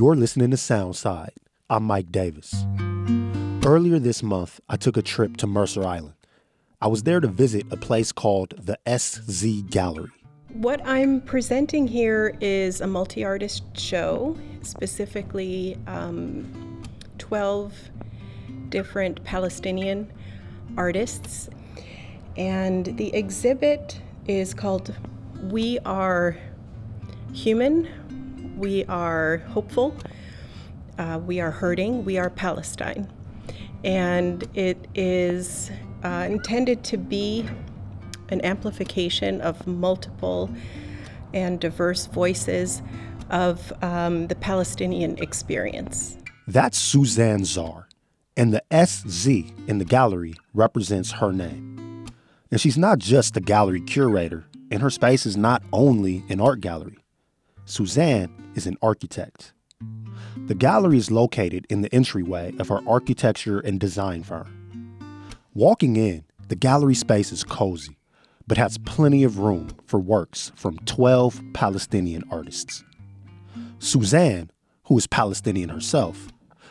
You're listening to Soundside. I'm Mike Davis. Earlier this month, I took a trip to Mercer Island. I was there to visit a place called the SZ Gallery. What I'm presenting here is a multi artist show, specifically um, 12 different Palestinian artists. And the exhibit is called We Are Human, We Are Hopeful, uh, We Are Hurting, We Are Palestine. And it is uh, intended to be an amplification of multiple and diverse voices of um, the Palestinian experience. That's Suzanne Zahr, and the SZ in the gallery represents her name. And she's not just the gallery curator, and her space is not only an art gallery. Suzanne is an architect. The gallery is located in the entryway of her architecture and design firm. Walking in, the gallery space is cozy, but has plenty of room for works from 12 Palestinian artists. Suzanne, who is Palestinian herself,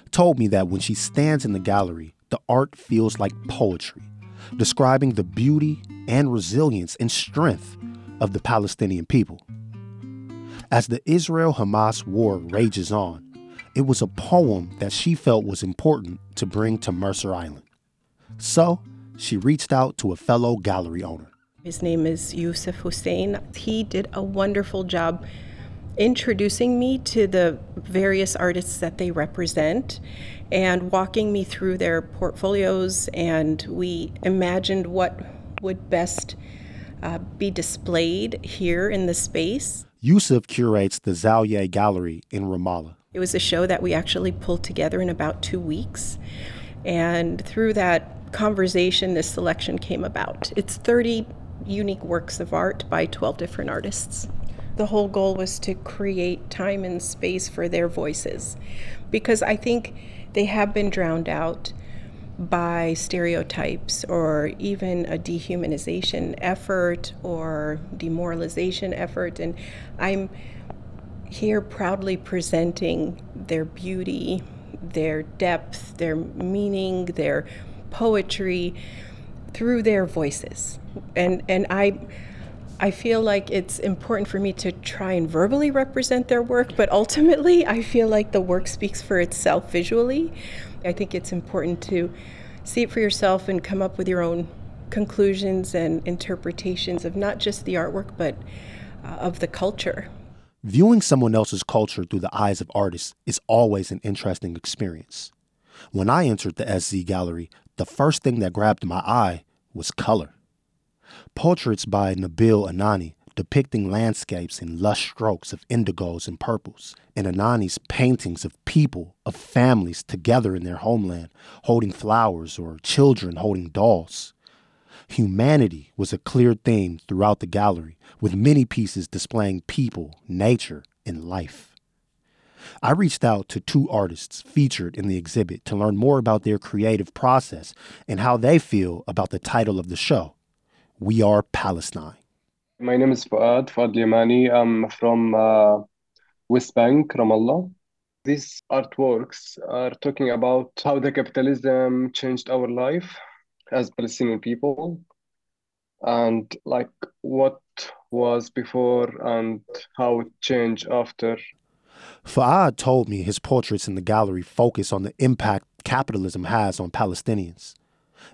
told me that when she stands in the gallery, the art feels like poetry, describing the beauty and resilience and strength of the Palestinian people. As the Israel Hamas war rages on, it was a poem that she felt was important to bring to Mercer Island. So she reached out to a fellow gallery owner. His name is Yusuf Hussein. He did a wonderful job introducing me to the various artists that they represent and walking me through their portfolios. And we imagined what would best uh, be displayed here in the space. Yusuf curates the Zawyeh Gallery in Ramallah. It was a show that we actually pulled together in about two weeks. And through that conversation, this selection came about. It's 30 unique works of art by 12 different artists. The whole goal was to create time and space for their voices because I think they have been drowned out by stereotypes or even a dehumanization effort or demoralization effort. And I'm here proudly presenting their beauty, their depth, their meaning, their poetry through their voices. And and I I feel like it's important for me to try and verbally represent their work, but ultimately I feel like the work speaks for itself visually. I think it's important to see it for yourself and come up with your own conclusions and interpretations of not just the artwork, but uh, of the culture. Viewing someone else's culture through the eyes of artists is always an interesting experience. When I entered the SZ gallery, the first thing that grabbed my eye was color. Portraits by Nabil Anani depicting landscapes in lush strokes of indigos and purples, and Anani's paintings of people, of families together in their homeland, holding flowers or children holding dolls. Humanity was a clear theme throughout the gallery, with many pieces displaying people, nature, and life. I reached out to two artists featured in the exhibit to learn more about their creative process and how they feel about the title of the show, We Are Palestine. My name is Fuad, Fuad Yamani. I'm from uh, West Bank, Ramallah. These artworks are talking about how the capitalism changed our life as Palestinian people and like what was before and how it changed after. Fuad told me his portraits in the gallery focus on the impact capitalism has on Palestinians.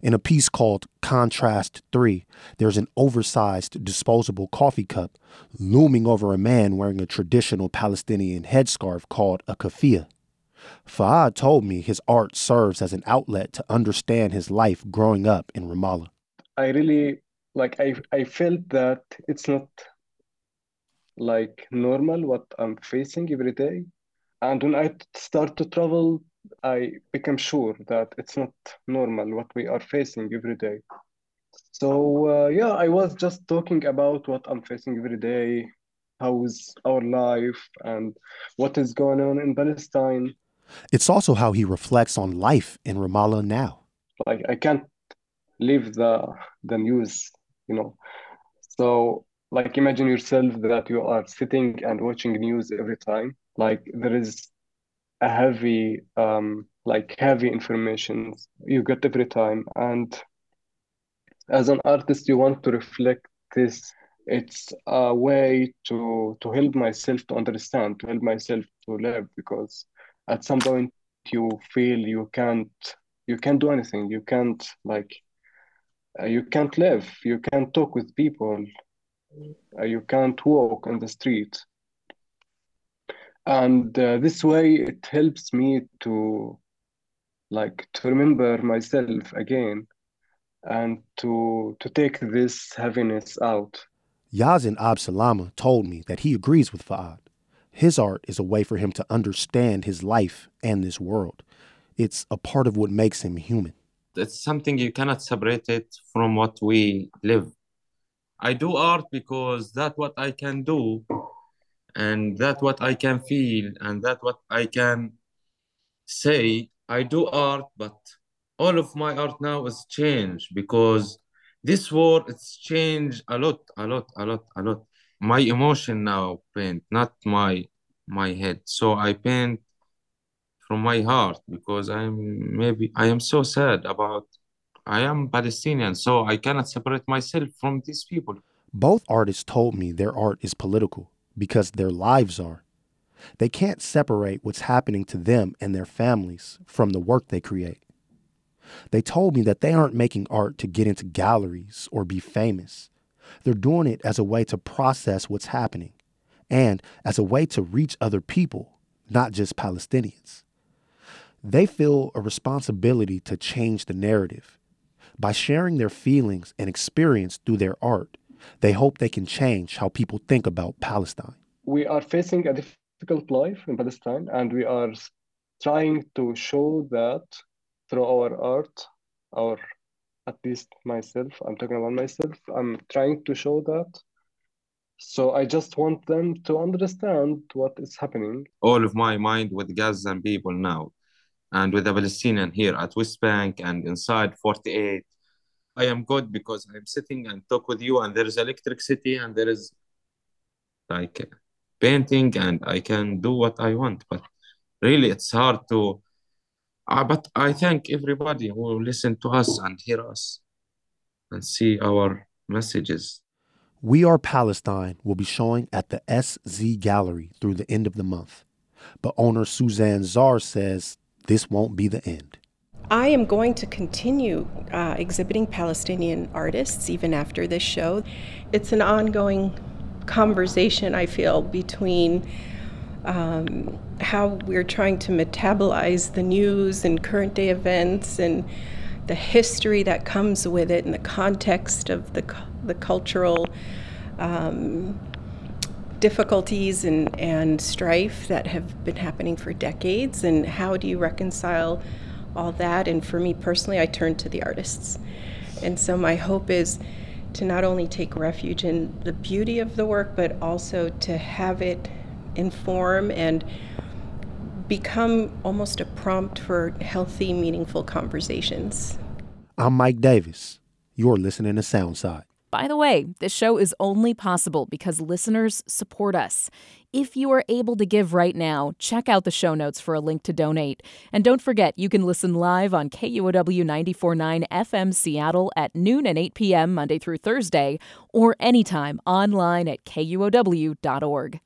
In a piece called Contrast 3, there's an oversized disposable coffee cup looming over a man wearing a traditional Palestinian headscarf called a kafia. Fuad told me his art serves as an outlet to understand his life growing up in Ramallah. I really like I I felt that it's not like normal what I'm facing every day. And when I start to travel, I become sure that it's not normal what we are facing every day. So uh, yeah, I was just talking about what I'm facing every day, how's our life, and what is going on in Palestine. It's also how he reflects on life in Ramallah now. Like I can't leave the the news, you know. So like imagine yourself that you are sitting and watching news every time like there is a heavy um, like heavy information you get every time. And as an artist you want to reflect this. It's a way to to help myself to understand to help myself to live because at some point you feel you can't you can't do anything. You can't like uh, you can't live. You can't talk with people. Uh, you can't walk on the street and uh, this way it helps me to like to remember myself again and to to take this heaviness out Yazin Absalama told me that he agrees with Fuad. His art is a way for him to understand his life and this world. It's a part of what makes him human. It's something you cannot separate it from what we live. I do art because that's what I can do, and that's what I can feel, and that's what I can say. I do art, but all of my art now is changed because this war it's changed a lot, a lot, a lot, a lot. My emotion now paint, not my my head. So I paint from my heart because I'm maybe I am so sad about I am Palestinian, so I cannot separate myself from these people. Both artists told me their art is political because their lives are. They can't separate what's happening to them and their families from the work they create. They told me that they aren't making art to get into galleries or be famous. They're doing it as a way to process what's happening and as a way to reach other people, not just Palestinians. They feel a responsibility to change the narrative. By sharing their feelings and experience through their art, they hope they can change how people think about Palestine. We are facing a difficult life in Palestine, and we are trying to show that through our art, or at least myself, I'm talking about myself, I'm trying to show that. So I just want them to understand what is happening. All of my mind with Gazan people now and with the Palestinian here at West Bank and inside 48. I am good because I'm sitting and talk with you and there is electricity and there is like painting and I can do what I want. But really it's hard to uh, but I thank everybody who listen to us and hear us and see our messages. We Are Palestine will be showing at the SZ Gallery through the end of the month. But owner Suzanne Zahr says this won't be the end. I am going to continue uh, exhibiting Palestinian artists even after this show. It's an ongoing conversation, I feel, between um, how we're trying to metabolize the news and current day events and the history that comes with it and the context of the, the cultural um, difficulties and, and strife that have been happening for decades and how do you reconcile all that and for me personally i turn to the artists. And so my hope is to not only take refuge in the beauty of the work but also to have it inform and become almost a prompt for healthy meaningful conversations. I'm mike davis. You're listening to soundside by the way, this show is only possible because listeners support us. If you are able to give right now, check out the show notes for a link to donate. And don't forget, you can listen live on KUOW 949 FM Seattle at noon and 8 p.m. Monday through Thursday, or anytime online at KUOW.org.